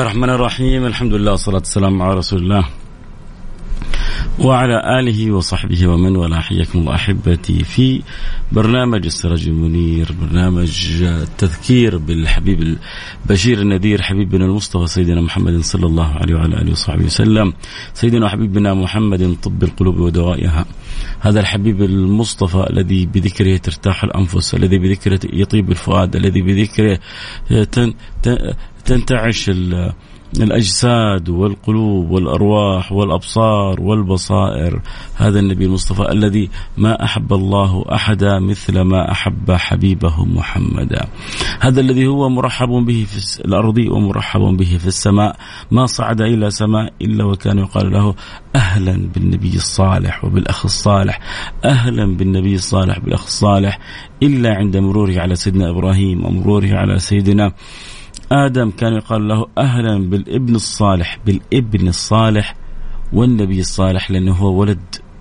الله الرحمن الرحيم الحمد لله والصلاة والسلام على رسول الله وعلى آله وصحبه ومن والاه حياكم الله أحبتي في برنامج السراج المنير برنامج التذكير بالحبيب البشير النذير حبيبنا المصطفى سيدنا محمد صلى الله عليه وعلى آله وصحبه وسلم سيدنا وحبيبنا محمد طب القلوب ودوائها هذا الحبيب المصطفى الذي بذكره ترتاح الأنفس الذي بذكره يطيب الفؤاد الذي بذكره تنتعش الأجساد والقلوب والأرواح والأبصار والبصائر. هذا النبي المصطفى الذي ما أحب الله أحدا مثل ما أحب حبيبه محمدا. هذا الذي هو مرحب به في الأرض ومرحب به في السماء. ما صعد إلى سماء إلا وكان يقال له أهلا بالنبي الصالح وبالأخ الصالح. أهلا بالنبي الصالح بالأخ الصالح. إلا عند مروره على سيدنا إبراهيم ومروره على سيدنا آدم كان يقال له أهلا بالابن الصالح بالابن الصالح والنبي الصالح لأنه هو ولد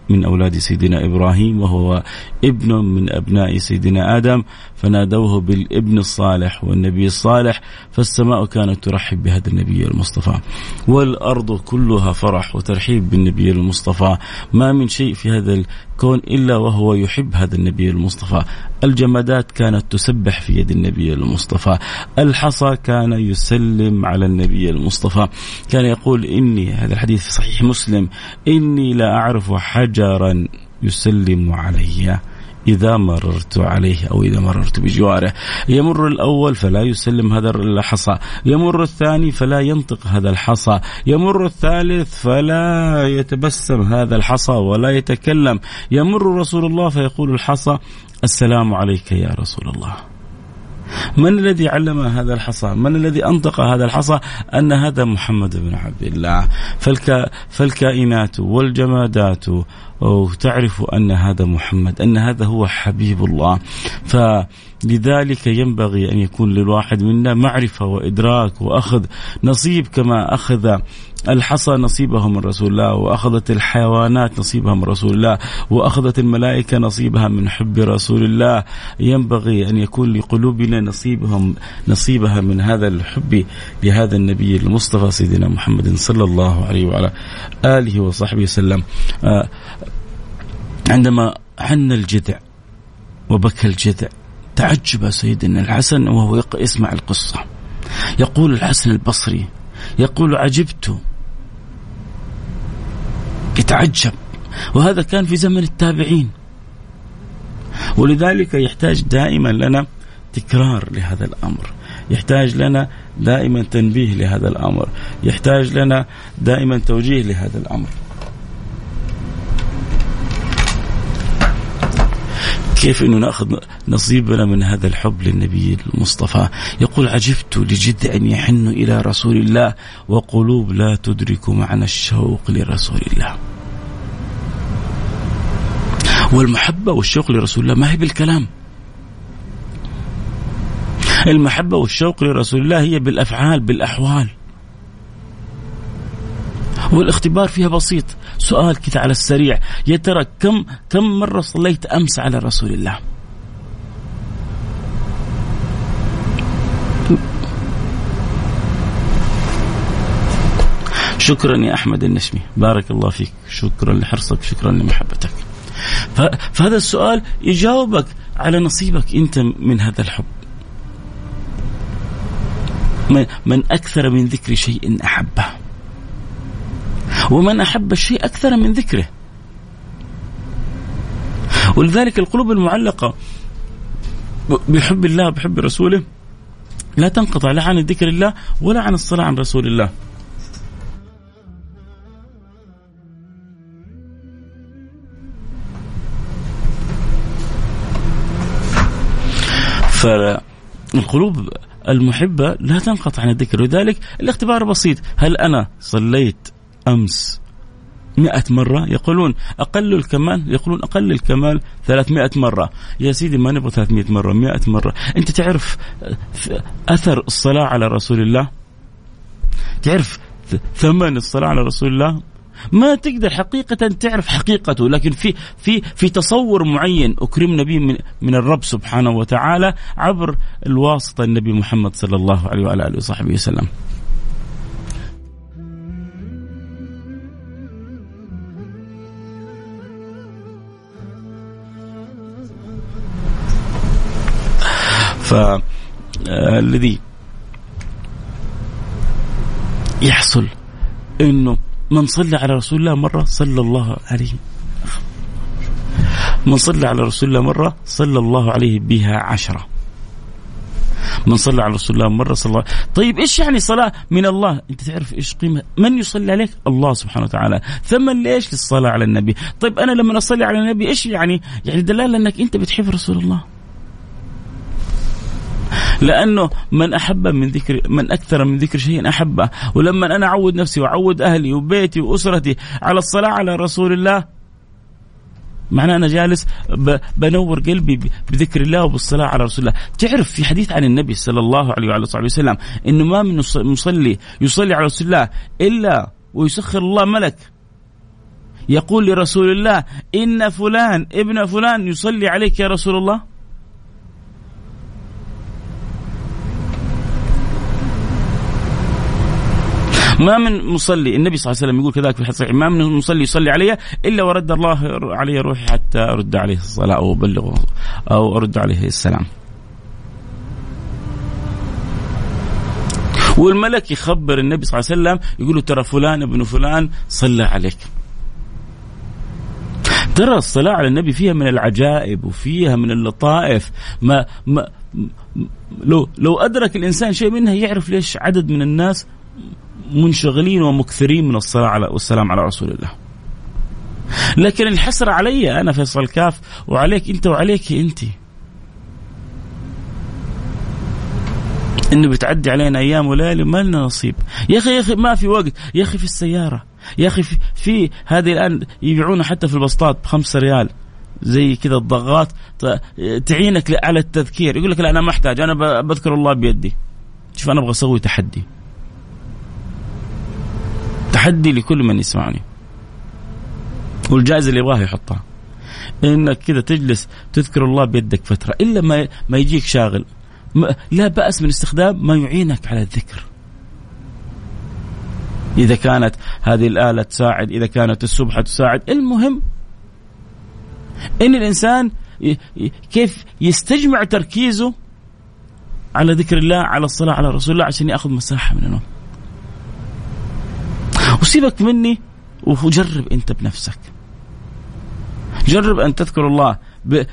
من أولاد سيدنا إبراهيم وهو ابن من أبناء سيدنا آدم فنادوه بالابن الصالح والنبي الصالح فالسماء كانت ترحب بهذا النبي المصطفى والأرض كلها فرح وترحيب بالنبي المصطفى ما من شيء في هذا الكون إلا وهو يحب هذا النبي المصطفى. الجمادات كانت تسبح في يد النبي المصطفى. الحصى كان يسلم على النبي المصطفى. كان يقول إني هذا الحديث في صحيح مسلم إني لا أعرف حجرا يسلم علي إذا مررت عليه أو إذا مررت بجواره. يمر الأول فلا يسلم هذا الحصى. يمر الثاني فلا ينطق هذا الحصى. يمر الثالث فلا يتبسم هذا الحصى ولا يتكلم. يمر رسول الله فيقول الحصى السلام عليك يا رسول الله. من الذي علم هذا الحصى؟ من الذي أنطق هذا الحصى أن هذا محمد بن عبد الله؟ فالك فالكائنات والجمادات وتعرف أن هذا محمد أن هذا هو حبيب الله. فلذلك ينبغي أن يكون للواحد منا معرفة وإدراك وأخذ نصيب كما أخذ الحصى نصيبه من رسول الله وأخذت الحيوانات نصيبها من رسول الله وأخذت الملائكة نصيبها من حب رسول الله. ينبغي أن يكون لقلوبنا نصيبهم نصيبها من هذا الحب لهذا النبي المصطفى سيدنا محمد صلى الله عليه وعلى آله وصحبه وسلم. آه، عندما حن الجذع وبكى الجذع تعجب سيدنا الحسن وهو يسمع القصة. يقول الحسن البصري يقول عجبت يتعجب. وهذا كان في زمن التابعين. ولذلك يحتاج دائما لنا تكرار لهذا الأمر. يحتاج لنا دائما تنبيه لهذا الأمر. يحتاج لنا دائما توجيه لهذا الأمر. كيف إنه نأخذ نصيبنا من هذا الحب للنبي المصطفى؟ يقول عجبت لجذع يحن إلى رسول الله وقلوب لا تدرك معنى الشوق لرسول الله. والمحبة والشوق لرسول الله. ما هي بالكلام؟ المحبة والشوق لرسول الله هي بالأفعال بالأحوال. والاختبار فيها بسيط. سؤال كذا على السريع. يا ترى كم كم مرة صليت أمس على رسول الله؟ شكرا يا أحمد النشمي. بارك الله فيك. شكرا لحرصك شكرا لمحبتك. فهذا السؤال يجاوبك على نصيبك أنت من هذا الحب. من أكثر من ذكر شيء أحبه. ومن أحب الشيء أكثر من ذكره. ولذلك القلوب المعلقة بحب الله وبحب رسوله لا تنقطع لا عن ذكر الله ولا عن الصلاة عن رسول الله. فالقلوب المحبة لا تنقطع عن الذكر لذلك الاختبار بسيط. هل أنا صليت أمس مئة مرة؟ يقولون أقل الكمال يقولون أقل الكمال 300 مرة. يا سيدي ما نبغى 300 مرة 100 مرة. أنت تعرف أثر الصلاة على رسول الله؟ تعرف ثمن الصلاة على رسول الله؟ ما تقدر حقيقة تعرف حقيقته لكن في في في تصور معين أكرمنا به من, من الرب سبحانه وتعالى عبر الواسطة النبي محمد صلى الله عليه وعلى آله وصحبه وسلم. فالذي يحصل إنه من صلى على رسول الله مرة صلى الله عليه. من صلى على رسول الله مرة صلى الله عليه بها عشرة. من صلى على رسول الله مرة صلى الله طيب إيش يعني صلاة من الله؟ أنت تعرف إيش قيمة؟ من يصلي عليك؟ الله سبحانه وتعالى. ثمن ليش للصلاة على النبي؟ طيب أنا لما أصلي على النبي إيش يعني؟ يعني دلالة إنك أنت بتحب رسول الله. لأنه من أحب من ذكر من أكثر من ذكر شيء أحبه. ولما أنا أعود نفسي وأعود أهلي وبيتي وأسرتي على الصلاة على رسول الله معناه أنا جالس بنور قلبي بذكر الله وبالصلاة على رسول الله، تعرف في حديث عن النبي صلى الله عليه وعلى صحبه وسلم إنه ما من مصلي يصلي على رسول الله إلا ويسخر الله ملك. يقول لرسول الله إن فلان ابن فلان يصلي عليك يا رسول الله؟ ما من مصلي النبي صلى الله عليه وسلم يقول كذلك في الحديث ما من مصلي يصلي علي إلا ورد الله علي روحي حتى أرد عليه الصلاة أو أبلغه أو أرد عليه السلام. والملك يخبر النبي صلى الله عليه وسلم يقول له ترى فلان ابن فلان صلى عليك. ترى الصلاة على النبي فيها من العجائب وفيها من اللطائف ما ما لو لو أدرك الإنسان شيء منها يعرف ليش عدد من الناس منشغلين ومكثرين من الصلاة على والسلام على رسول الله. لكن الحسرة علي أنا فيصل كاف وعليك أنت وعليك أنت. إنه بتعدي علينا أيام وليالي ما لنا نصيب. يا أخي يا أخي ما في وقت. يا أخي في السيارة. يا أخي في, في هذه الآن يبيعونها حتى في البسطات بخمسة ريال. زي كذا الضغات. تعينك على التذكير. يقول لك لا أنا ما أحتاج. أنا بذكر الله بيدي. شوف أنا أبغى أسوي تحدي. تحدي لكل من يسمعني. والجائزة اللي يبغاها يحطها. إنك كذا تجلس تذكر الله بيدك فترة. إلا ما ما يجيك شاغل. لا بأس من استخدام ما يعينك على الذكر. إذا كانت هذه الآلة تساعد إذا كانت السبحه تساعد. المهم إن الإنسان كيف يستجمع تركيزه على ذكر الله على الصلاة على رسول الله عشان يأخذ مساحة من النوم. وسيبك مني؟ وجرب أنت بنفسك. جرب أن تذكر الله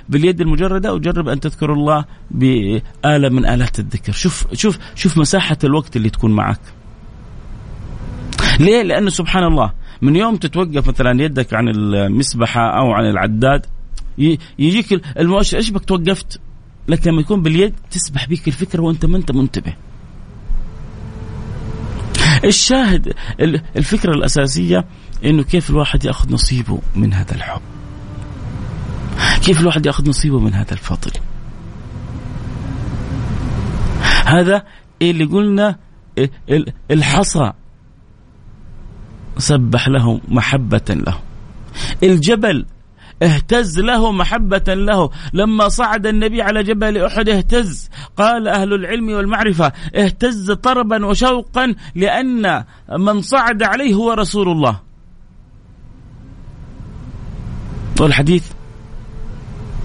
باليد المجردة وجرب أن تذكر الله بآلة من آلات الذكر. شوف شوف شوف مساحة الوقت اللي تكون معك. ليه؟ لأنه سبحان الله من يوم تتوقف مثلا يدك عن المسبحة أو عن العداد يجيك المؤشر إيش بك توقفت؟ لكن لما يكون باليد تسبح بك الفكرة وأنت ما أنت منتبه. الشاهد الفكرة الأساسية أنه كيف الواحد يأخذ نصيبه من هذا الحب. كيف الواحد يأخذ نصيبه من هذا الفضل. هذا اللي قلنا الحصى سبح له محبة له. الجبل اهتز له محبة له. لما صعد النبي على جبل أحد اهتز. قال أهل العلم والمعرفة اهتز طربا وشوقا لأن من صعد عليه هو رسول الله. والحديث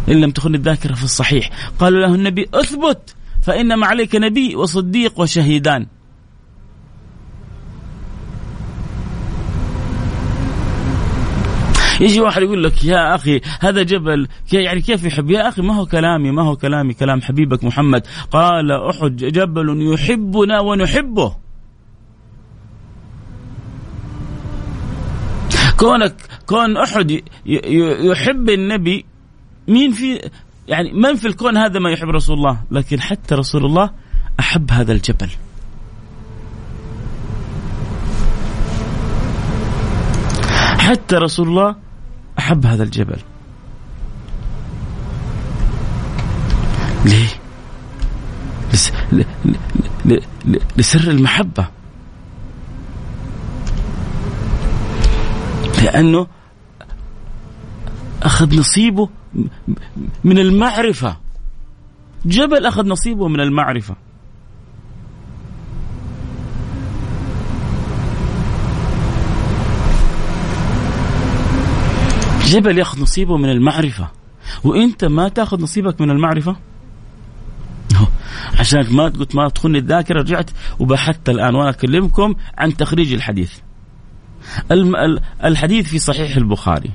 إن لم تخن الذاكرة في الصحيح. قال له النبي أثبت فإنما عليك نبي وصديق وشهيدان. يجي واحد يقول لك يا أخي هذا جبل يعني كيف يحب؟ يا أخي ما هو كلامي ما هو كلامي كلام حبيبك محمد. قال أحد جبل يحبنا ونحبه. كونك كون أحد يحب النبي مين في يعني من في الكون هذا ما يحب رسول الله؟ لكن حتى رسول الله أحب هذا الجبل. حتى رسول الله أحب هذا الجبل. ليه؟ لس... ل... ل... ل... لسر المحبة. لأنه أخذ نصيبه من المعرفة. جبل أخذ نصيبه من المعرفة. جبل يأخذ نصيبه من المعرفة. وإنت ما تأخذ نصيبك من المعرفة؟ عشان ما قلت ما تخوني الذاكرة رجعت وبحثت الآن. وأنا أكلمكم عن تخريج الحديث. الحديث في صحيح البخاري.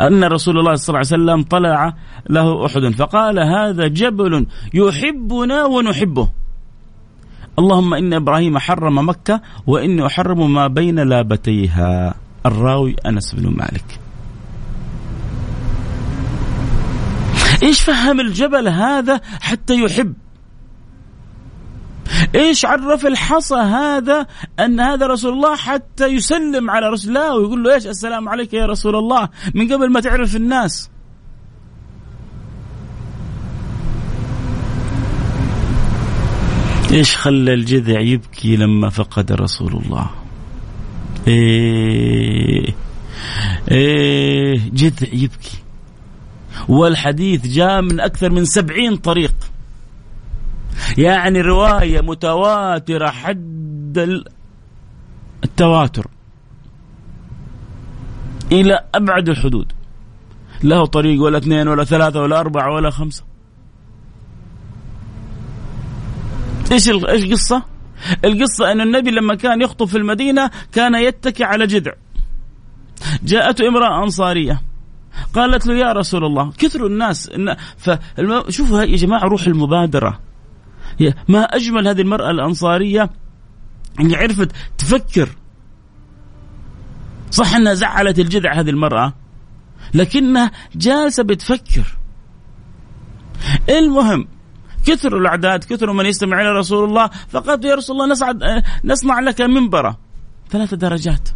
أن رسول الله صلى الله عليه وسلم طلع له أحد فقال هذا جبل يحبنا ونحبه. اللهم إن إبراهيم حرم مكة وإني أحرم ما بين لابتيها. الراوي أنس بن مالك. إيش فهم الجبل هذا حتى يحب؟ إيش عرف الحصى هذا أن هذا رسول الله حتى يسلم على رسول الله ويقول له إيش؟ السلام عليك يا رسول الله. من قبل ما تعرف الناس. إيش خلى الجذع يبكي لما فقد رسول الله؟ إيه إيه جذع يبكي. والحديث جاء من أكثر من سبعين طريق. يعني رواية متواترة حد التواتر إلى أبعد الحدود. له طريق ولا اثنين ولا ثلاثة ولا أربعة ولا خمسة. إيش إيش القصة؟ القصة أن النبي لما كان يخطب في المدينة كان يتكي على جذع. جاءته امرأة أنصارية. قالت له يا رسول الله كثروا الناس شوفوا يا جماعة روح المبادرة. ما أجمل هذه المرأة الأنصارية اللي عرفت تفكر. صح إنها زعلت الجذع هذه المرأة لكنها جالسة بتفكر. المهم كثروا الأعداد كثروا من يستمع إلى رسول الله فقالت يا رسول الله نسعد نصنع لك منبرة. ثلاث درجات.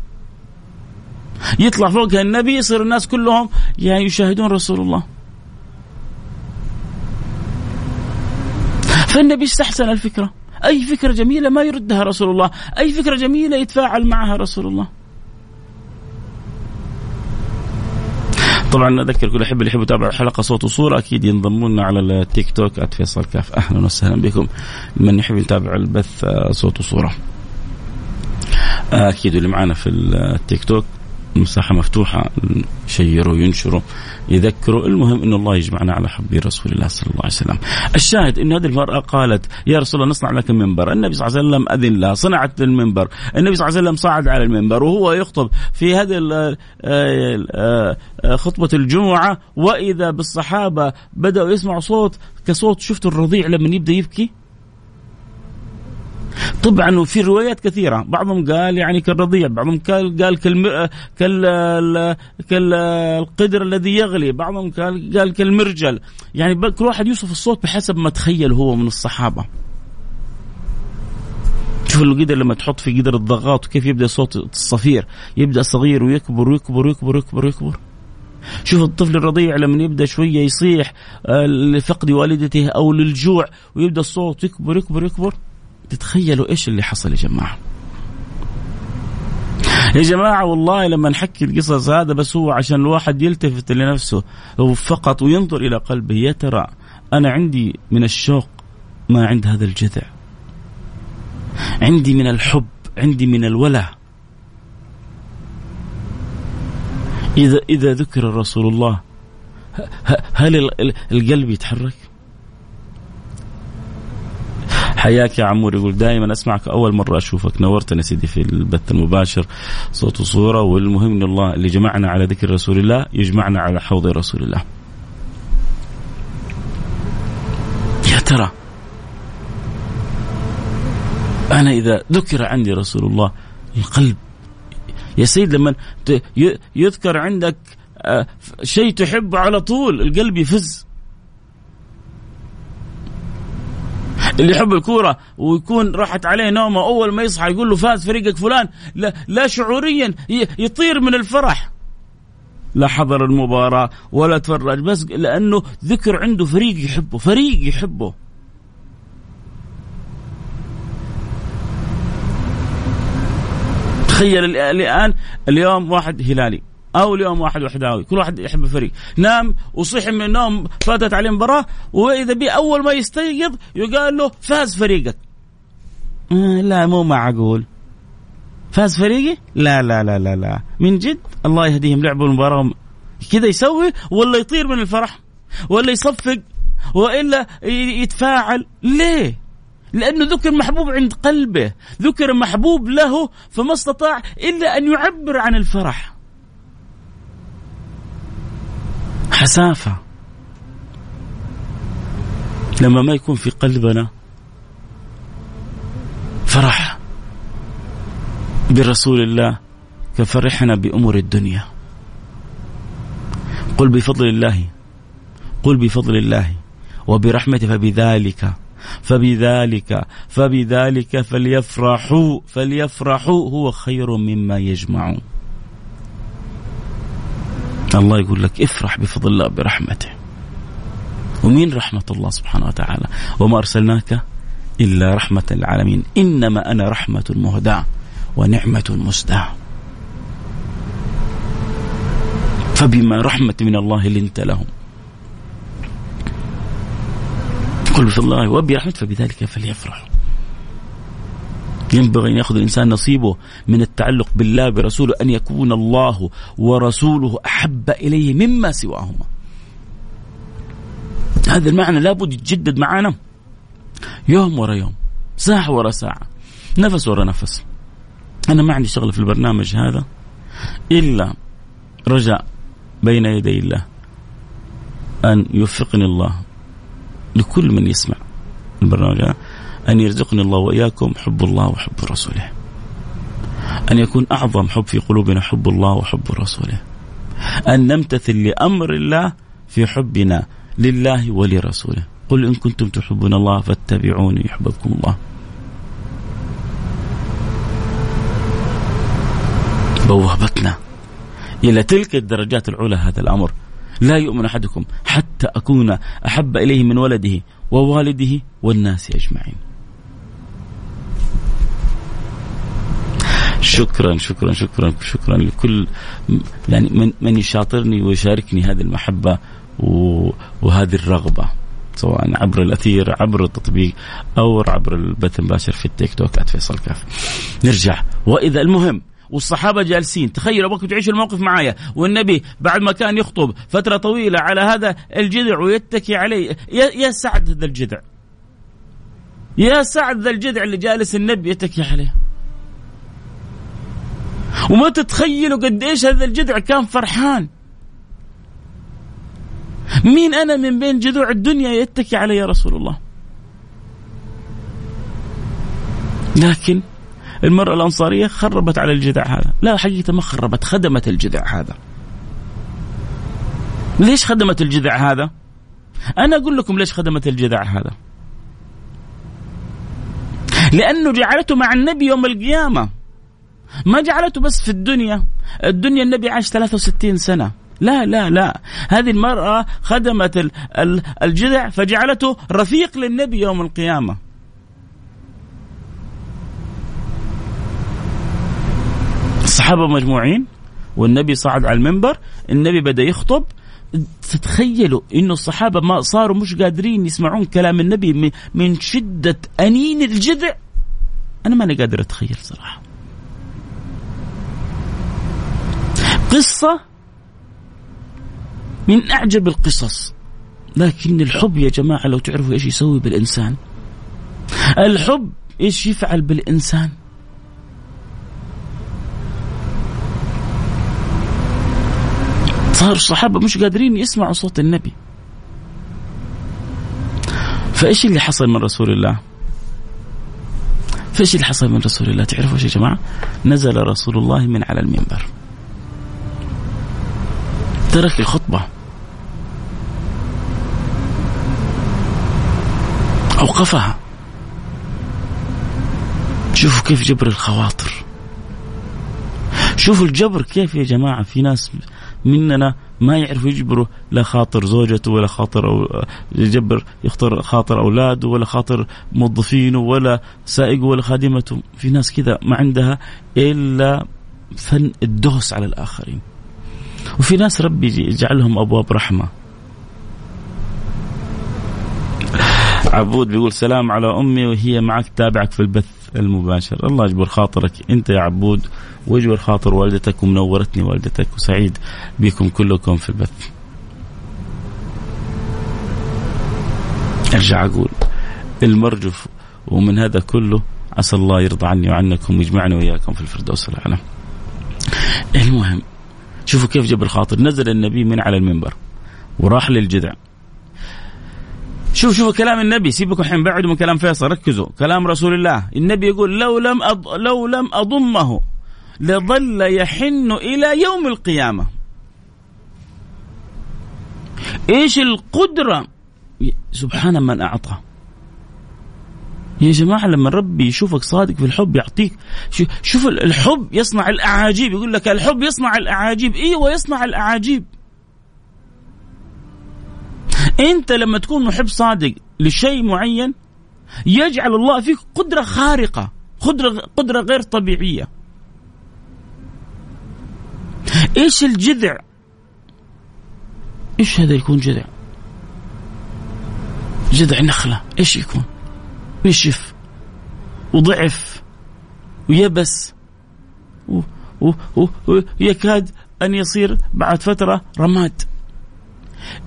يطلع فوقها النبي يصير الناس كلهم يعني يشاهدون رسول الله. فالنبي استحسن الفكرة. أي فكرة جميلة ما يردها رسول الله. أي فكرة جميلة يتفاعل معها رسول الله. طبعا أذكر كل أحب اللي يحبوا يتابعوا الحلقة صوت وصورة أكيد ينضمون لنا على التيك توك @فيصل كاف. أهلا وسهلا بكم. من يحب يتابع البث آه، صوت وصورة. أكيد اللي معنا في التيك توك. مساحة مفتوحة يشيروا ينشروا يذكروا. المهم أن الله يجمعنا على حب رسول الله صلى الله عليه وسلم. الشاهد أن هذه المرأة قالت يا رسول الله نصنع لك منبر. النبي صلى الله عليه وسلم أذن لها صنعت المنبر. النبي صلى الله عليه وسلم صعد على المنبر وهو يخطب في هذه آه، آه، خطبة الجمعة. وإذا بالصحابة بدأوا يسمعوا صوت كصوت شفتوا الرضيع لما يبدأ يبكي؟ طبعا وفي روايات كثيرة. بعضهم قال يعني كالرضيع بعضهم قال قال كالم... كال كالقدر الذي يغلي بعضهم قال قال كالمرجل. يعني كل واحد يوصف الصوت بحسب ما تخيل هو من الصحابة. شوف القدر لما تحط في قدر الضغط وكيف يبدأ صوت الصفير. يبدأ صغير ويكبر ويكبر ويكبر ويكبر ويكبر. شوف الطفل الرضيع لما يبدأ شوية يصيح آه، لفقد والدته أو للجوع ويبدأ الصوت يكبر يكبر يكبر. تتخيلوا إيش اللي حصل يا جماعة؟ يا جماعة والله لما نحكي القصص هذا بس هو عشان الواحد يلتفت لنفسه فقط وينظر إلى قلبه. يا ترى أنا عندي من الشوق ما عند هذا الجذع؟ عندي من الحب عندي من الوله إذا إذا ذكر رسول الله هل القلب يتحرك؟ حياك يا عمور. يقول دائما أسمعك أول مرة أشوفك. نورتنا سيدي في البث المباشر. صوت وصورة. والمهم إن الله اللي جمعنا على ذكر رسول الله يجمعنا على حوض رسول الله. يا ترى أنا إذا ذكر عندي رسول الله القلب يا سيد لما يذكر عندك آه، شيء تحبه على طول القلب يفز. اللي يحب الكورة ويكون راحت عليه نومه أول ما يصحى يقول له فاز فريقك فلان لا, لا شعوريا يطير من الفرح. لا حضر المباراة ولا تفرج بس لأنه ذكر عنده فريق يحبه فريق يحبه. تخيل الآن اليوم واحد هلالي. أو اليوم واحد وحداوي كل واحد يحب فريق. نام وصحي من النوم فاتت عليه مباراه وإذا بي أول ما يستيقظ يقال له فاز فريقك. آه لا مو معقول. فاز فريقي؟ لا لا لا لا لا. من جد الله يهديهم لعبوا المباراة. كذا يسوي ولا يطير من الفرح ولا يصفق وإلا يتفاعل. ليه؟ لأنه ذكر محبوب عند قلبه ذكر محبوب له فما استطاع إلا أن يعبر عن الفرح. حسافة. لما ما يكون في قلبنا فرح برسول الله كفرحنا بأمور الدنيا. قل بفضل الله قل بفضل الله وبرحمته فبذلك فبذلك فبذلك فليفرحوا فليفرحوا هو خير مما يجمعون. الله يقول لك افرح بفضل الله برحمته. ومين رحمة الله سبحانه وتعالى؟ وما أرسلناك إلا رحمة للعالمين. إنما أنا رحمة مهداة ونعمة مسداة فبما رحمة من الله لنت لهم. قل بفضل الله وبرحمته فبذلك فليفرحوا. ينبغي أن يأخذ الإنسان نصيبه من التعلق بالله برسوله أن يكون الله ورسوله أحب إليه مما سواهما. هذا المعنى لابد يتجدد معنا يوم ورا يوم ساعة ورا ساعة نفس ورا نفس. أنا ما عندي شغلة في البرنامج هذا إلا رجاء بين يدي الله أن يوفقني الله لكل من يسمع البرنامج أن يرزقني الله وإياكم حب الله وحب رسوله. أن يكون أعظم حب في قلوبنا حب الله وحب رسوله. أن نمتثل لأمر الله في حبنا لله ولرسوله. قل إن كنتم تحبون الله فاتبعوني يحببكم الله. بوابتنا إلى تلك الدرجات العلى هذا الأمر. لا يؤمن أحدكم حتى أكون أحب إليه من ولده ووالده والناس أجمعين. شكرا شكرا شكرا شكرا لكل يعني من من يشاطرني ويشاركني هذه المحبة وهذه الرغبة سواء عبر الأثير عبر التطبيق أو عبر البث المباشر في التيك توك @فيصل كاف. نرجع. وإذا المهم والصحابة جالسين. تخيلوا بكم تعيشوا الموقف معايا والنبي بعد ما كان يخطب فترة طويلة على هذا الجذع ويتكي عليه يا سعد ذا الجذع. يا سعد ذا الجذع اللي جالس النبي يتكي عليه. وما تتخيلوا قديش هذا الجذع كان فرحان. مين أنا من بين جذوع الدنيا يتكي علي يا رسول الله؟ لكن المرأة الأنصارية خربت على الجذع هذا. لا حقيقة ما خربت خدمت الجذع هذا. ليش خدمت الجذع هذا؟ أنا أقول لكم ليش خدمت الجذع هذا. لأنه جعلته مع النبي يوم القيامة. ما جعلته بس في الدنيا. الدنيا النبي عاش 63 سنة. لا لا لا. هذه المرأة خدمت الجذع فجعلته رفيق للنبي يوم القيامة. الصحابة مجموعين والنبي صعد على المنبر النبي بدأ يخطب. تتخيلوا إنه الصحابة ما صاروا مش قادرين يسمعون كلام النبي من شدة أنين الجذع؟ أنا ماني قادر أتخيل صراحة. قصة من أعجب القصص. لكن الحب يا جماعة لو تعرفوا إيش يسوي بالإنسان. الحب إيش يفعل بالإنسان. صار الصحابه مش قادرين يسمعوا صوت النبي. فإيش اللي حصل من رسول الله؟ فإيش اللي حصل من رسول الله؟ تعرفوا إيش يا جماعة؟ نزل رسول الله من على المنبر. ترك الخطبة. أوقفها. شوفوا كيف جبر الخواطر. شوفوا الجبر كيف يا جماعة في ناس مننا ما يعرفوا يجبروا لا خاطر زوجته ولا خاطر أو يجبر يختار خاطر أولاده ولا خاطر موظفينه ولا سائقه ولا خادمته. في ناس كذا ما عندها إلا فن الدوس على الآخرين. وفي ناس ربي يجعلهم أبواب رحمة. عبود بيقول سلام على أمي وهي معك تابعك في البث المباشر. الله يجبر خاطرك. أنت يا عبود ويجبر خاطر والدتك ومنورتني والدتك وسعيد بكم كلكم في البث. ارجع أقول المرجف ومن هذا كله عسى الله يرضى عني وعنكم ويجمعني وإياكم في الفردوس الأعلى. المهم شوفوا كيف جبر خاطر نزل النبي من على المنبر وراح للجذع. شوف شوف كلام النبي. سيبكم الحين بعدوا من كلام فيصل. ركزوا. كلام رسول الله. النبي يقول لو لم أض... لو لم أضمه لظل يحن إلى يوم القيامة. إيش القدرة؟ سبحان من أعطى. يا جماعة لما ربي يشوفك صادق في الحب يعطيك. شوف الحب يصنع الأعاجيب يقول لك الحب يصنع الأعاجيب. إيوه يصنع الأعاجيب. أنت لما تكون محب صادق لشيء معين يجعل الله فيك قدرة خارقة قدرة قدرة غير طبيعية. إيش الجذع؟ إيش هذا يكون جذع؟ جذع نخله إيش يكون؟ نشف وضعف ويبس ويكاد أن يصير بعد فترة رماد.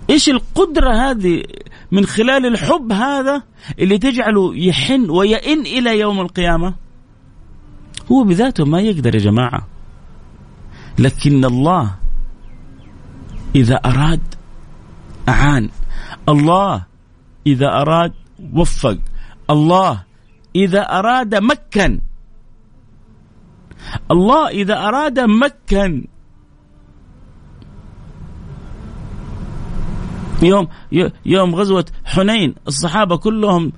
إيش القدرة هذه من خلال الحب هذا اللي تجعله يحن ويئن إلى يوم القيامة؟ هو بذاته ما يقدر يا جماعة. لكن الله إذا أراد أعان. الله إذا أراد وفق. الله إذا أراد مكن الله إذا أراد مكن يوم يوم غزوة حنين الصحابة كلهم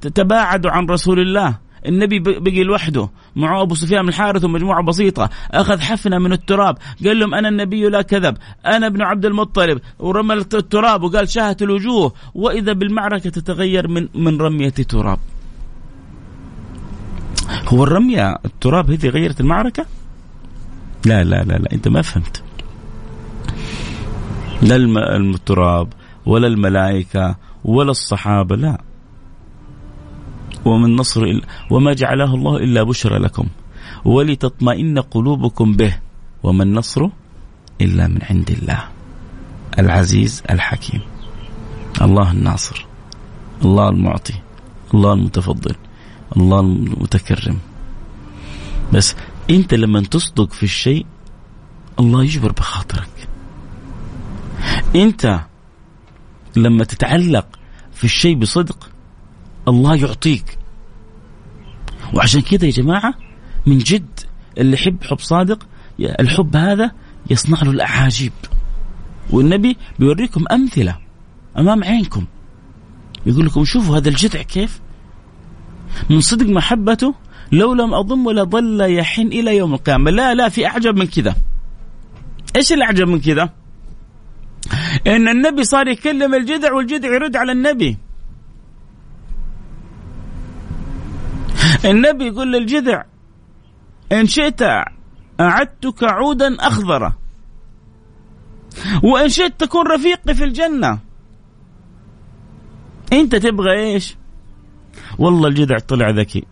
تباعدوا عن رسول الله. النبي بقي لوحده. معه أبو سفيان الحارث ومجموعة بسيطة. أخذ حفنة من التراب. قال لهم أنا النبي لا كذب. أنا ابن عبد المطلب. ورمى التراب وقال شاهت الوجوه. وإذا بالمعركة تتغير من من رمية تراب هو الرمية التراب هذه غيرت المعركة؟ لا لا لا لا أنت ما فهمت. لا التراب ولا الملائكة ولا الصحابة لا. ومن نصر إلا وما جعله الله إلا بشرى لكم ولتطمئن قلوبكم به وما النصر إلا من عند الله. العزيز الحكيم الله الناصر الله المعطي الله المتفضل الله المتكرم. بس أنت لما تصدق في الشيء الله يجبر بخاطرك. أنت لما تتعلق في الشيء بصدق الله يعطيك. وعشان كذا يا جماعة من جد اللي يحب حب صادق الحب هذا يصنع له الأعاجيب. والنبي بيوريكم أمثلة أمام عينكم. يقول لكم شوفوا هذا الجذع كيف. من صدق محبته لو لم أضم ولا ظل يحن إلى يوم القيامة. لا لا في أعجب من كذا. إيش الأعجب من كذا؟ إن النبي صار يكلم الجذع والجذع يرد على النبي. النبي يقول للجذع إن شئت أعدتك عودا أخضر وإن شئت تكون رفيقي في الجنة. أنت تبغى إيش؟ والله الجذع طلع ذكي.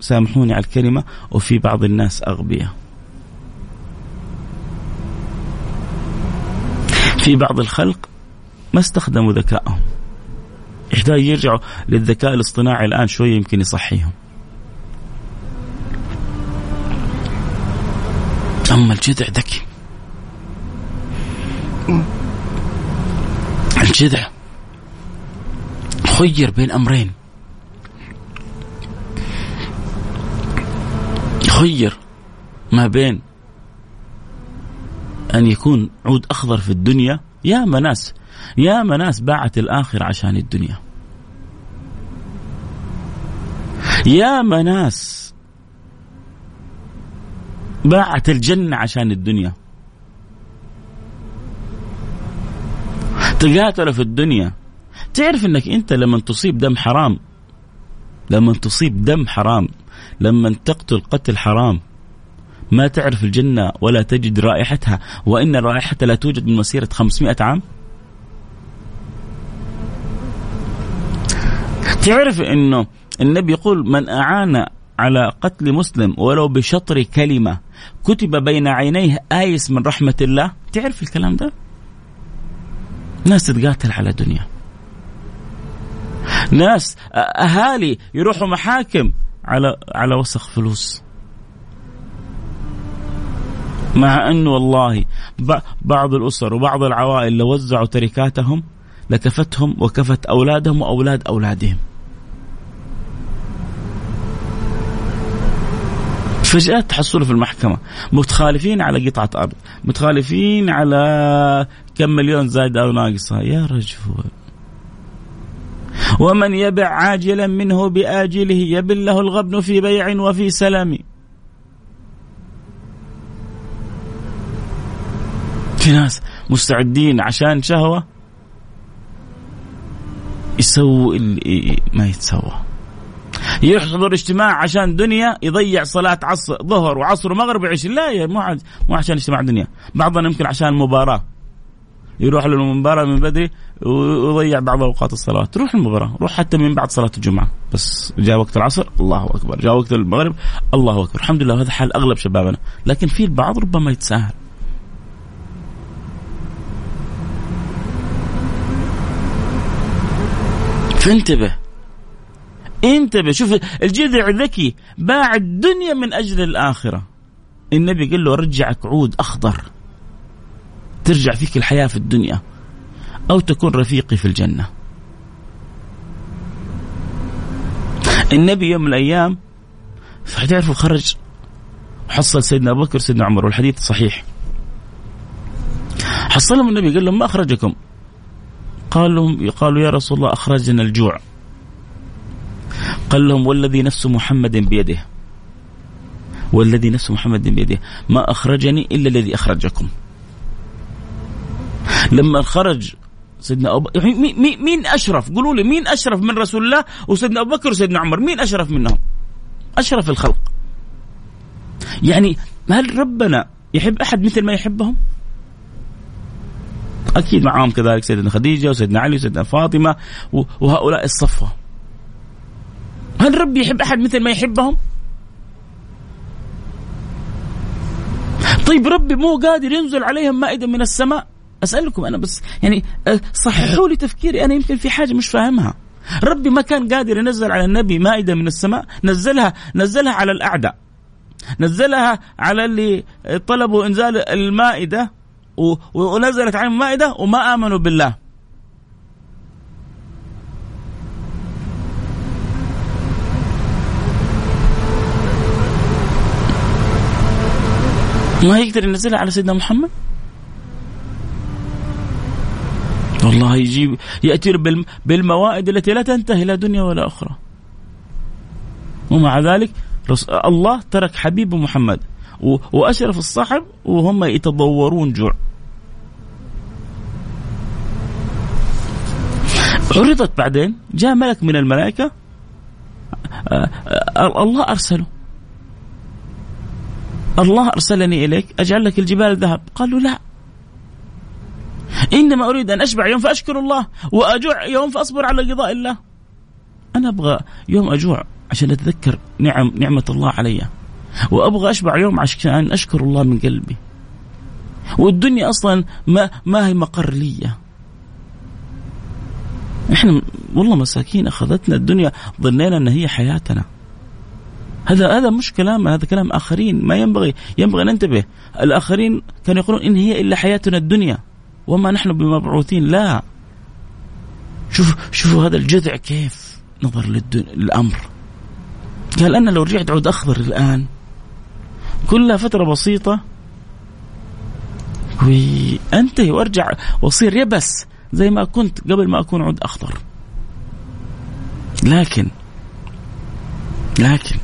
سامحوني على الكلمة وفي بعض الناس أغبياء. في بعض الخلق ما استخدموا ذكائهم. يحتاج يرجعوا للذكاء الاصطناعي الآن شوية يمكن يصحيهم. أما الجذع ذكي. الجذع خير بين أمرين. خير ما بين أن يكون عود أخضر في الدنيا. يا ناس يا ناس باعت الآخر عشان الدنيا. يا ناس باعت الجنة عشان الدنيا. تقاتلوا في الدنيا. تعرف إنك أنت لما تصيب دم حرام لما تصيب دم حرام لما تقتل قتل حرام ما تعرف الجنة ولا تجد رائحتها وإن رائحتها لا توجد من مسيرة 500 عام. تعرف أنه النبي يقول من أعان على قتل مسلم ولو بشطر كلمة. كتب بين عينيه آيس من رحمة الله. تعرف الكلام ده؟ ناس تتقاتل على دنيا ناس أهالي يروحوا محاكم على على وسخ فلوس. مع انه والله بعض الأسر وبعض العوائل لو وزعوا تركاتهم لكفتهم وكفت أولادهم وأولاد أولادهم. فجأة تحصلوا في المحكمة. متخالفين على قطعة أرض. متخالفين على كم مليون زايدة أو ناقصة. يا رجل. ومن يبع عاجلا منه بآجله يبل له الغبن في بيع وفي سلام. في ناس مستعدين عشان شهوة يسووا اللي ما يتسوى. يحضر اجتماع عشان دنيا يضيع صلاة عصر ظهر وعصر ومغرب وعشاء. لا مو مو عشان اجتماع دنيا. بعضنا يمكن عشان المباراة يروح للمباراة من بدري ويضيع بعض أوقات الصلوات روح المباراة. روح حتى من بعد صلاة الجمعة. بس جاء وقت العصر الله أكبر. جاء وقت المغرب الله أكبر. الحمد لله هذا حال أغلب شبابنا. لكن في البعض ربما يتساهل. فانتبه. انتبه شوف الجذع ذكي باع الدنيا من أجل الآخرة. النبي قال له رجعك عود أخضر. ترجع فيك الحياة في الدنيا. أو تكون رفيقي في الجنة. النبي يوم من الأيام تعرفوا خرج حصل سيدنا أبو بكر سيدنا عمر والحديث صحيح. حصلهم النبي قال لهم ما أخرجكم؟ قال لهم قالوا يا رسول الله أخرجنا الجوع. قال لهم والذي نفس محمد بيده والذي نفس محمد بيده ما أخرجني إلا الذي أخرجكم لما خرج سيدنا أبو يعني مين, مين أشرف؟ قولوا لي مين أشرف من رسول الله وسيدنا أبو بكر وسيدنا عمر؟ مين أشرف منهم؟ أشرف الخلق. يعني هل ربنا يحب أحد مثل ما يحبهم؟ أكيد معهم كذلك سيدنا خديجة وسيدنا علي وسيدنا فاطمة وهؤلاء الصفوة. هل ربي يحب أحد مثل ما يحبهم؟ طيب ربي مو قادر ينزل عليهم مائدة من السماء؟ أسألكم أنا بس يعني أه، صححوا لي تفكيري أنا يمكن في حاجة مش فاهمها. ربي ما كان قادر ينزل على النبي مائدة من السماء نزلها نزلها على الأعداء. نزلها على اللي طلبوا إنزال المائدة ونزلت عليهم المائده وما آمنوا بالله. ما يقدر ينزلها على سيدنا محمد؟ والله يجيب يأتي بالموائد التي لا تنتهي لا دنيا ولا أخرى. ومع ذلك الله ترك حبيبه محمد. وأشرف الصاحب وهم يتضورون جوع. عرضت بعدين جاء ملك من الملائكة آه، آه، الله أرسله. الله أرسلني إليك أجعل لك الجبال ذهب. قالوا لا. إنما أريد أن أشبع يوم فأشكر الله وأجوع يوم فأصبر على قضاء الله. أنا أبغى يوم أجوع عشان أتذكر نعم نعمة الله علي. وأبغى أشبع يوم عشان أشكر الله من قلبي. والدنيا أصلا ما, ما هي مقر لي إحنا والله مساكين أخذتنا الدنيا ظنينا إن هي حياتنا. هذا هذا مش كلام هذا كلام آخرين. ما ينبغي ينبغي أن ننتبه. الآخرين كانوا يقولون إن هي إلا حياتنا الدنيا وما نحن بمبعوثين. لا. شوف شوفوا هذا الجذع كيف نظر للأمر. قال أنا لو رجعت عود أخضر الآن كلها فترة بسيطة. وانتهي وأرجع وأصير يبس زي ما كنت قبل ما أكون عود أخضر. لكن لكن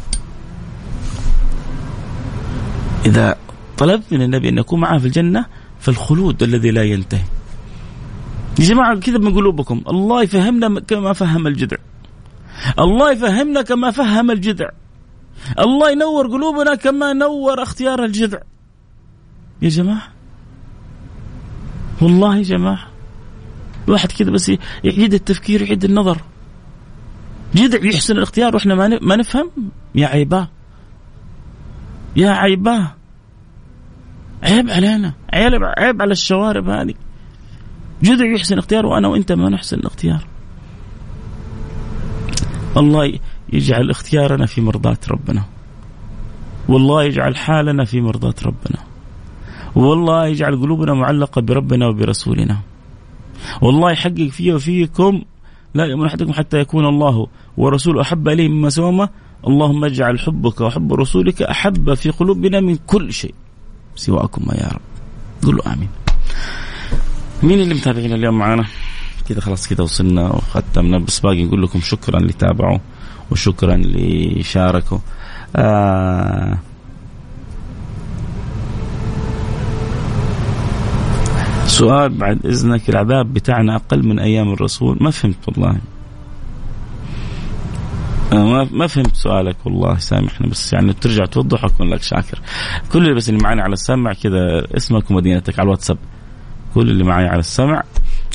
إذا طلبت من النبي أن اكون معه في الجنة فالخلود الذي لا ينتهي. يا جماعة كذا من قلوبكم. الله يفهمنا كما فهم الجذع. الله يفهمنا كما فهم الجذع. الله ينور قلوبنا كما نور اختيار الجذع. يا جماعة. والله يا جماعة. الواحد كذا بس يعيد التفكير يعيد النظر. جذع يحسن الاختيار وإحنا ما نفهم؟ يا عيباه يا عيباه عيب علينا عيب عيب على الشوارب هذه. جذع يحسن اختيار وأنا وأنت ما نحسن الاختيار. الله يجعل اختيارنا في مرضاة ربنا. والله يجعل حالنا في مرضاة ربنا. والله يجعل قلوبنا معلقة بربنا وبرسولنا. والله يحقق في وفيكم. لا يؤمن أحدكم حتى يكون الله ورسوله أحب إليه مما سوما اللهم اجعل حبك وحب رسولك أحب في قلوبنا من كل شيء سواكم يا رب. قولوا آمين. مين اللي متابعين اليوم معنا كذا خلاص كذا وصلنا وختمنا بس باقي نقول لكم شكرا اللي تابعوا وشكرا اللي شاركوا. آه سؤال بعد إذنك العذاب بتاعنا أقل من أيام الرسول. ما فهمت والله. ما ما فهمت سؤالك والله سامحنا بس يعني ترجع توضح اكون لك شاكر. كل اللي بس اللي معنا على السمع كذا اسمك ومدينتك على الواتساب. كل اللي معي على السمع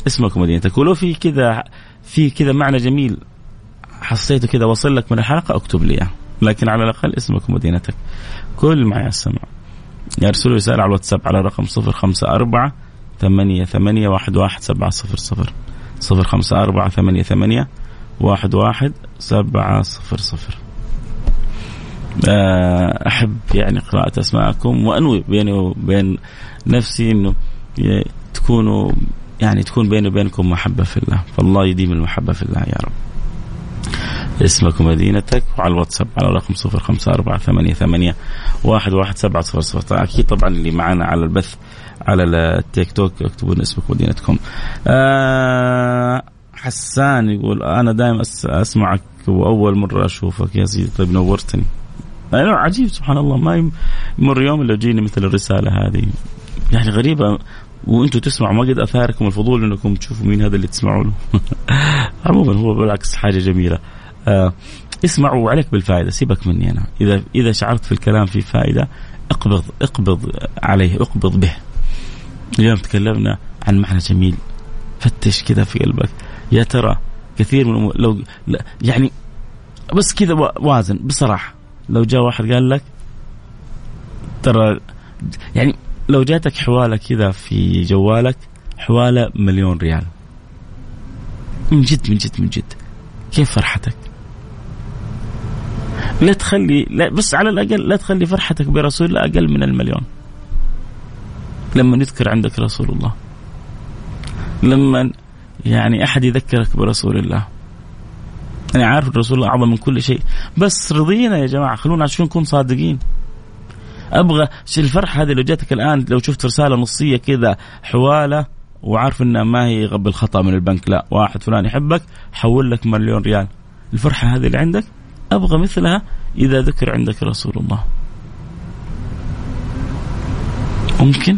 اسمك ومدينتك. ولو في كذا في كذا معنى جميل حسيته كذا وصل لك من الحلقة اكتب لي إياه. لكن على الأقل اسمك ومدينتك. كل معي على السمع. يرسلوا رسالة على الواتساب على رقم صفر خمسة أربعة ثمانية ثمانية واحد واحد سبعة صفر صفر. صفر خمسة أربعة ثمانية ثمانية واحد واحد سبعة صفر صفر. آه، أحب يعني قراءة أسماءكم وأنوي بيني وبين نفسي أنه تكونوا يعني تكون بيني وبينكم محبة في الله. فالله يديم المحبة في الله يا رب. اسمك ومدينتك وعلى الواتساب على رقم صفر خمسة أربعة ثمانية ثمانية واحد واحد سبعة صفر صفر. أكيد طبعا اللي معنا على البث على التيك توك اكتبوا اسمك ومدينتكم. آه حسان يقول أنا دائما أسمعك وأول مرة أشوفك يا سيدي طيب نورتني. أنا عجيب سبحان الله. ما يمر يوم إلا يجيني مثل الرسالة هذه. يعني غريبة. وأنتم تسمعوا ما قد أثاركم الفضول إنكم تشوفوا مين هذا اللي تسمعوا له. عموما هو بالعكس حاجة جميلة. آه اسمعوا وعليك بالفائدة سيبك مني أنا. اذا إذا شعرت في الكلام في فائدة اقبض اقبض عليه اقبض به. اليوم تكلمنا عن معنى جميل. فتش كذا في قلبك. يا ترى كثير من لو يعني بس كذا وازن بصراحة. لو جاء واحد قال لك ترى يعني لو جاتك حوالة كذا في جوالك حوالة مليون ريال. من جد من جد من جد. كيف فرحتك؟ لا تخلي لا بس على الأقل لا تخلي فرحتك برسول الله أقل من المليون. لما يذكر عندك رسول الله. لما يعني أحد يذكرك برسول الله. أنا عارف الرسول الله أعظم من كل شيء. بس رضينا يا جماعة خلونا عشان نكون صادقين. أبغى الفرحة هذه لو جاتك الآن لو شفت رسالة نصية كذا حوالة وعارف إنها ما هي بالخطا من البنك لا واحد فلان يحبك حول لك مليون ريال. الفرحة هذه اللي عندك أبغى مثلها إذا ذكر عندك رسول الله. ممكن؟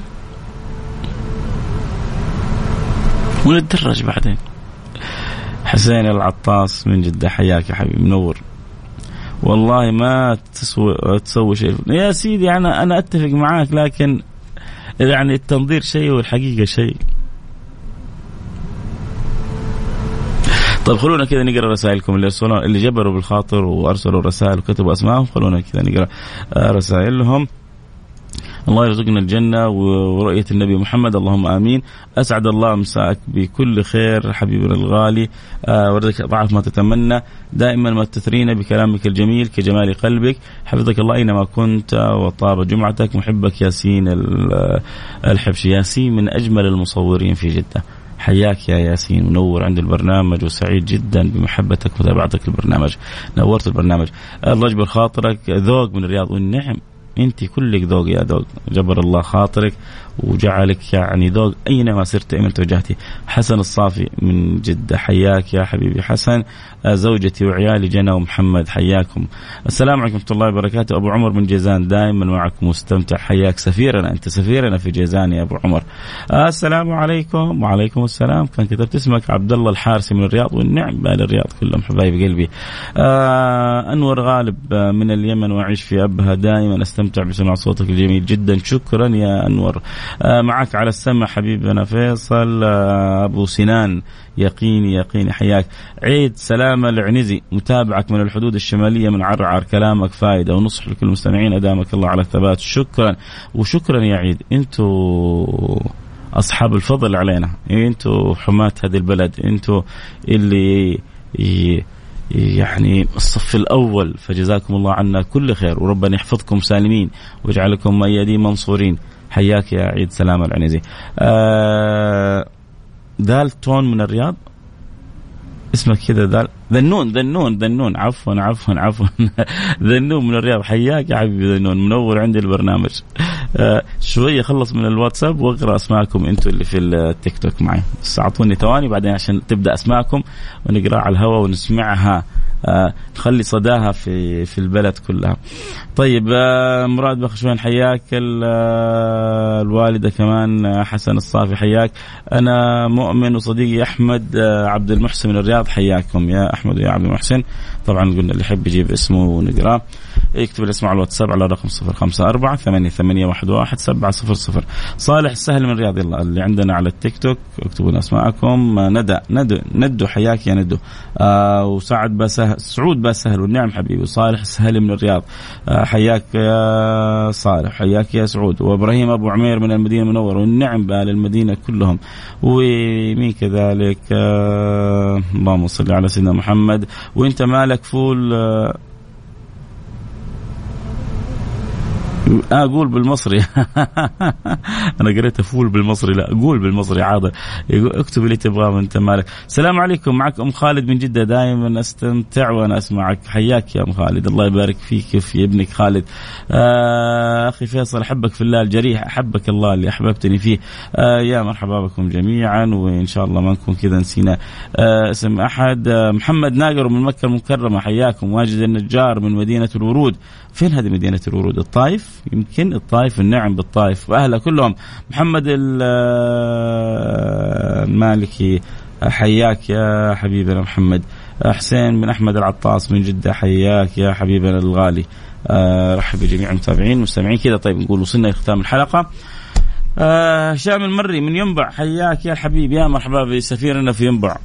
ونتدرج بعدين. حسين العطاس من جدة حياك يا حبيبي منور. والله ما تسوي تسوي شيء. يا سيدي أنا أنا أتفق معاك لكن يعني التنظير شيء والحقيقة شيء. طيب خلونا كذا نقرأ رسائلكم. اللي ارسلوا اللي جبروا بالخاطر وأرسلوا رسائل وكتبوا اسمائهم خلونا كذا نقرأ رسائلهم. الله يرزقنا الجنة ورؤية النبي محمد اللهم آمين. أسعد الله مساءك بكل خير حبيبنا الغالي. آه ورزقك أضعاف ما تتمنى. دائما ما تثرينا بكلامك الجميل كجمال قلبك. حفظك الله أينما كنت وطاب جمعتك. محبك ياسين الحبشي. ياسين من أجمل المصورين في جدة. حياك يا ياسين. منور عند البرنامج وسعيد جدا بمحبتك ومتابعتك للبرنامج نورت البرنامج. الله يجبر خاطرك. ذوق من الرياض والنعم. انت كلك ذوق يا ذوق. جبر الله خاطرك وجعلك يعني ذوق اينما سرت اينما توجهتي حسن الصافي من جده حياك يا حبيبي حسن. زوجتي وعيالي جنى ومحمد حياكم. السلام عليكم ورحمة الله وبركاته. أبو عمر من جيزان دائما معكم مستمتع. حياك سفيرنا أنت سفيرنا في جيزان يا أبو عمر. السلام عليكم وعليكم السلام. كان كتبت اسمك عبد الله الحارسي من الرياض والنعم بال الرياض كلهم حبايب قلبي. آه أنور غالب من اليمن وأعيش في أبها. دائما أستمتع بسمع صوتك الجميل جدا. شكرا يا أنور. آه، معك على السمع حبيبنا فيصل آه، أبو سنان يقيني يقيني حياك. عيد سلامة العنزي متابعك من الحدود الشمالية من عرعر كلامك فائدة ونصح لكل المستمعين أدامك الله على الثبات. شكرا. وشكرا يا عيد. انتو أصحاب الفضل علينا. انتو حماة هذه البلد. انتو اللي يعني الصف الأول. فجزاكم الله عنا كل خير. وربنا يحفظكم سالمين ويجعلكم مؤيدين منصورين. حياك يا عيد سلامة العنزي آه دال تون من الرياض؟ اسمك كذا دال ذنون ذنون ذنون. عفوا عفوا عفوا. ذنون من الرياض. حياك يا حبيبي ذنون. منور عندي البرنامج. آه شوية خلص من الواتساب واقرأ أسماءكم أنتم اللي في التيك توك معي. بس أعطوني ثواني بعدين عشان تبدأ أسماءكم ونقرأ على الهواء ونسمعها. نخلي صداها في في البلد كلها. طيب آه مراد بخشوان حياك آه الوالدة كمان آه حسن الصافي حياك. أنا مؤمن وصديقي أحمد آه عبد المحسن من الرياض حياكم يا أحمد ويا عبد المحسن. طبعا قلنا اللي يحب يجيب اسمه ونقراه. يكتب الاسم على الواتساب على رقم 054 ثمانية ثمانية واحد واحد سبعة صفر صفر. صالح السهل من الرياض يلا اللي عندنا على التيك توك اكتبوا أسماءكم. ندى ندى ندو حياك يا ندو آه وسعد بسهل سعود بسهل والنعم حبيبي صالح السهل من الرياض. آه حياك يا صالح حياك يا سعود. وإبراهيم أبو عمير من المدينة المنورة والنعم بأهل المدينة كلهم. ومين كذلك آه اللهم صل على سيدنا محمد. وإنت مالك فول آه أقول بالمصري. أنا قريت فول بالمصري. لا قول بالمصري عاضل اكتب اللي تبغاه انت مالك. السلام عليكم. معك أم خالد من جدة. دائما أستمتع وأنا أسمعك. حياك يا أم خالد. الله يبارك فيك في ابنك خالد. آه أخي فيصل أحبك في الله الجريح. أحبك الله اللي أحببتني فيه. آه يا مرحبا بكم جميعا. وإن شاء الله ما نكون كذا نسينا. آه اسم أحد. آه محمد ناقر من مكة المكرمة. حياكم. واجد النجار من مدينة الورود. فين هذه مدينة الورود. الطائف يمكن الطائف النعم بالطائف. واهلها كلهم. محمد المالكي حياك يا حبيبنا محمد. حسين بن أحمد العطاس من جدة حياك يا حبيبنا الغالي. آه، رحب بجميع المتابعين والمستمعين كذا. طيب نقول وصلنا لختام آه، هشام المري من ينبع. حياك يا الحبيب يا مرحبا بسفيرنا في ينبع.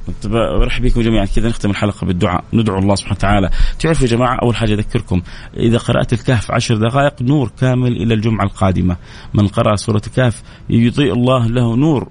ارحب بكم جميعا. كذا نختم الحلقة بالدعاء. ندعو الله سبحانه وتعالى. تعرفوا يا جماعة أول حاجة أذكركم إذا قرأت الكهف عشر دقائق نور كامل إلى الجمعة القادمة. من قرأ سورة الكهف يضيء الله له نور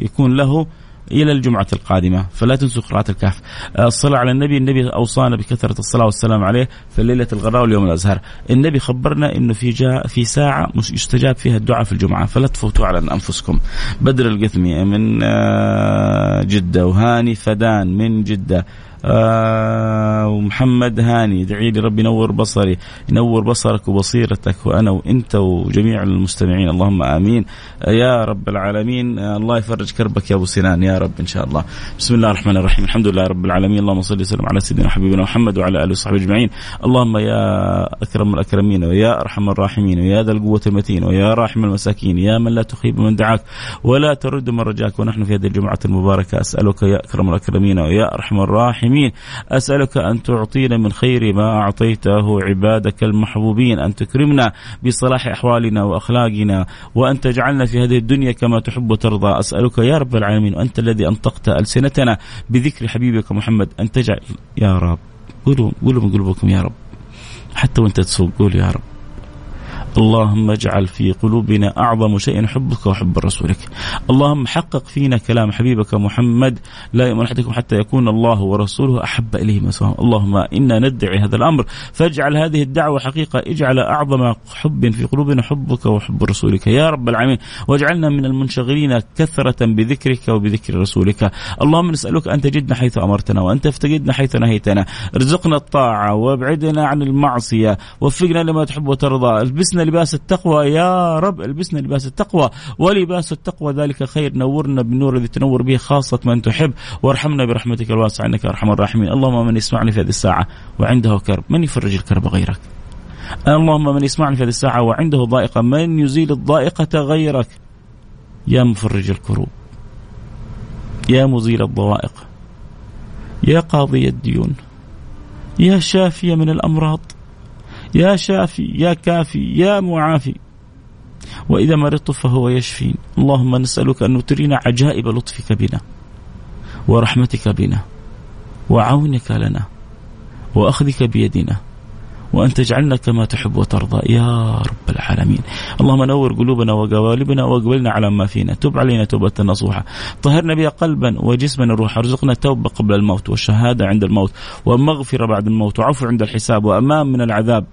يكون له إلى الجمعة القادمة. فلا تنسوا قراءة الكهف. الصلاة على النبي. النبي أوصانا بكثرة الصلاة والسلام عليه في ليلة الغراء واليوم الأزهر. النبي خبرنا إنه في جاء في ساعة يستجاب فيها الدعاء في الجمعة. فلا تفوتوا على أنفسكم. بدر القثمي من آه، جدة وهاني فدان من جدة. آه ومحمد هاني ادعي لي ربي ينور بصري ينور بصرك وبصيرتك وأنا وأنت وجميع المستمعين اللهم آمين. آه يا رب العالمين الله يفرج كربك يا أبو سنان يا رب إن شاء الله. بسم الله الرحمن الرحيم الحمد لله رب العالمين. اللهم صل وسلم على سيدنا حبيبنا محمد وعلى آله وصحبه أجمعين. اللهم يا أكرم الأكرمين ويا أرحم الراحمين ويا ذا القوة المتين ويا راحم المساكين يا من لا تخيب من دعاك ولا ترد من رجاك. ونحن في هذه الجمعة المباركة أسألك يا أكرم الأكرمين ويا أرحم الراحمين. الراحمين أسألك أن تعطينا من خير ما أعطيته عبادك المحبوبين أن تكرمنا بصلاح أحوالنا وأخلاقنا وأن تجعلنا في هذه الدنيا كما تحب وترضى. أسألك يا رب العالمين وأنت الذي أنطقت ألسنتنا بذكر حبيبك محمد أن تجعل يا رب. قولوا قولوا من قلوبكم يا رب. حتى وأنت تسوق قول يا رب. اللهم اجعل في قلوبنا أعظم شيء حبك وحب رسولك. اللهم حقق فينا كلام حبيبك محمد. لا يؤمن أحدكم حتى يكون الله ورسوله أحب إليه ما سواهم اللهم إنا ندعي هذا الأمر. فاجعل هذه الدعوة حقيقة. اجعل أعظم حب في قلوبنا حبك وحب رسولك. يا رب العالمين. واجعلنا من المنشغلين كثرة بذكرك وبذكر رسولك. اللهم نسألك أن تجدنا حيث أمرتنا وأن تفتقدنا حيث نهيتنا. ارزقنا الطاعة وابعدنا عن المعصية. وفقنا لما تحب وترضى. البسنا لباس التقوى. يا رب البسنا لباس التقوى. ولباس التقوى ذلك خير. نورنا بالنور الذي تنور به خاصة من تحب. وارحمنا برحمتك الواسعة. إنك أرحم الراحمين. اللهم من يسمعني في هذه الساعة وعنده كرب. من يفرج الكرب غيرك؟ اللهم من يسمعني في هذه الساعة وعنده ضائقة. من يزيل الضائقة غيرك؟ يا مفرج الكروب. يا مزيل الضوائق. يا قاضي الديون. يا شافية من الأمراض. يا شافي يا كافي يا معافي. وإذا مرضت فهو يشفين. اللهم نسألك أن ترينا عجائب لطفك بنا ورحمتك بنا وعونك لنا وأخذك بيدنا وأن تجعلنا كما تحب وترضى. يا رب العالمين. اللهم نور قلوبنا وقوالبنا واقبلنا على ما فينا. تب علينا توبة نصوحة. طهرنا بها قلبا وجسما الروح ارزقنا التوبة قبل الموت والشهادة عند الموت ومغفرة بعد الموت وعفو عند الحساب وأمام من العذاب.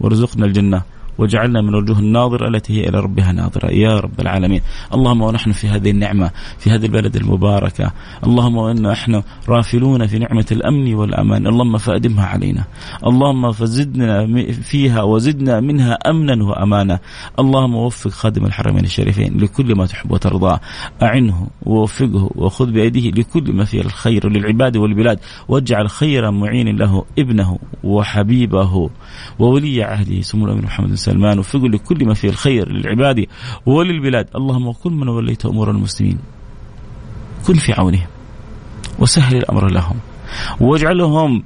وارزقنا الجنة. واجعلنا من الوجوه الناظرة التي هي إلى ربها ناظرة. يا رب العالمين. اللهم ونحن في هذه النعمة في هذه البلد المباركة. اللهم ونحن رافلون في نعمة الأمن والأمان. اللهم فأدمها علينا. اللهم فزدنا فيها وزدنا منها أمنا وأمانا. اللهم وفق خادم الحرمين الشريفين لكل ما تحب وترضى. أعنه ووفقه وخذ بأيديه لكل ما فيه الخير للعباد والبلاد. واجعل خير معين له ابنه وحبيبه وولي عهده. سمو الأمير محمد سلمان وفقوا لكل ما فيه الخير للعباد وللبلاد. اللهم كن من وليت أمور المسلمين. كن في عونهم. وسهل الأمر لهم. واجعلهم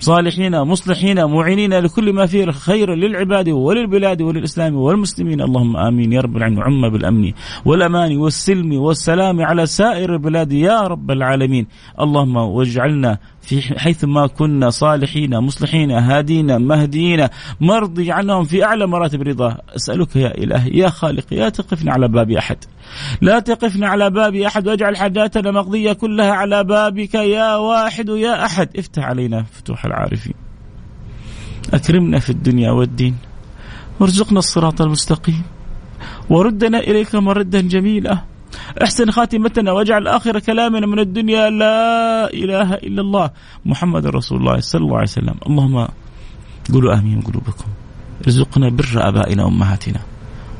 صالحين مصلحين معينين لكل ما فيه خير للعباد وللبلاد وللإسلام والمسلمين. اللهم آمين يا رب العالمين. عم بالأمن والأمان والسلم والسلام على سائر البلاد يا رب العالمين. اللهم واجعلنا في حيث ما كنا صالحين مصلحين هادين مهديين مرضي عنهم في أعلى مراتب رضاه أسألك يا الهي يا خالقي لا تقفنا على باب أحد. لا تقفنا على باب أحد واجعل حاجاتنا مقضية كلها على بابك يا واحد يا أحد. افتح علينا فتوح العارفين. أكرمنا في الدنيا والدين. وارزقنا الصراط المستقيم. وردنا إليك مردا جميلا. أحسن خاتمتنا واجعل آخر كلامنا من الدنيا لا إله إلا الله. محمد رسول الله صلى الله عليه وسلم. اللهم قولوا آمين قلوبكم. ارزقنا بر آبائنا وأمهاتنا.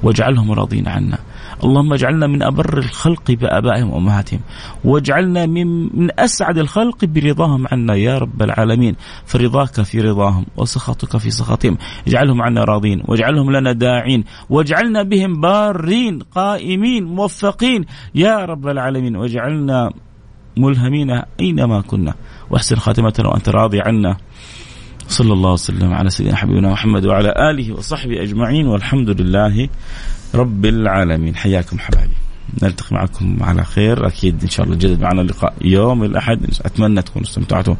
واجعلهم راضين عنا. اللهم اجعلنا من أبر الخلق بآبائهم وأمهاتهم واجعلنا من, من أسعد الخلق برضاهم عنا يا رب العالمين فرضاك في رضاهم وسخطك في سخطهم اجعلهم عنا راضين واجعلهم لنا داعين واجعلنا بهم بارين قائمين موفقين يا رب العالمين واجعلنا ملهمين أينما كنا واحسن خاتمتنا وأنت راضي عنا. صلى الله وسلم على سيدنا حبيبنا محمد وعلى آله وصحبه أجمعين والحمد لله رب العالمين. حياكم حبايبي. نلتقي معكم على خير. أكيد إن شاء الله جدد معنا اللقاء يوم الأحد. أتمنى تكونوا استمتعتوا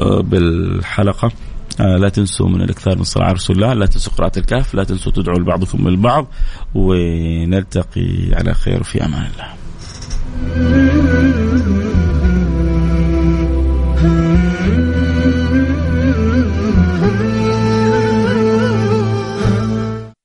آه، بالحلقة. آه، لا تنسوا من الإكثار من على رسول الله، لا تنسوا قراءة الكهف، لا تنسوا تدعوا لبعضكم البعض. ونلتقي على خير. وفي أمان الله.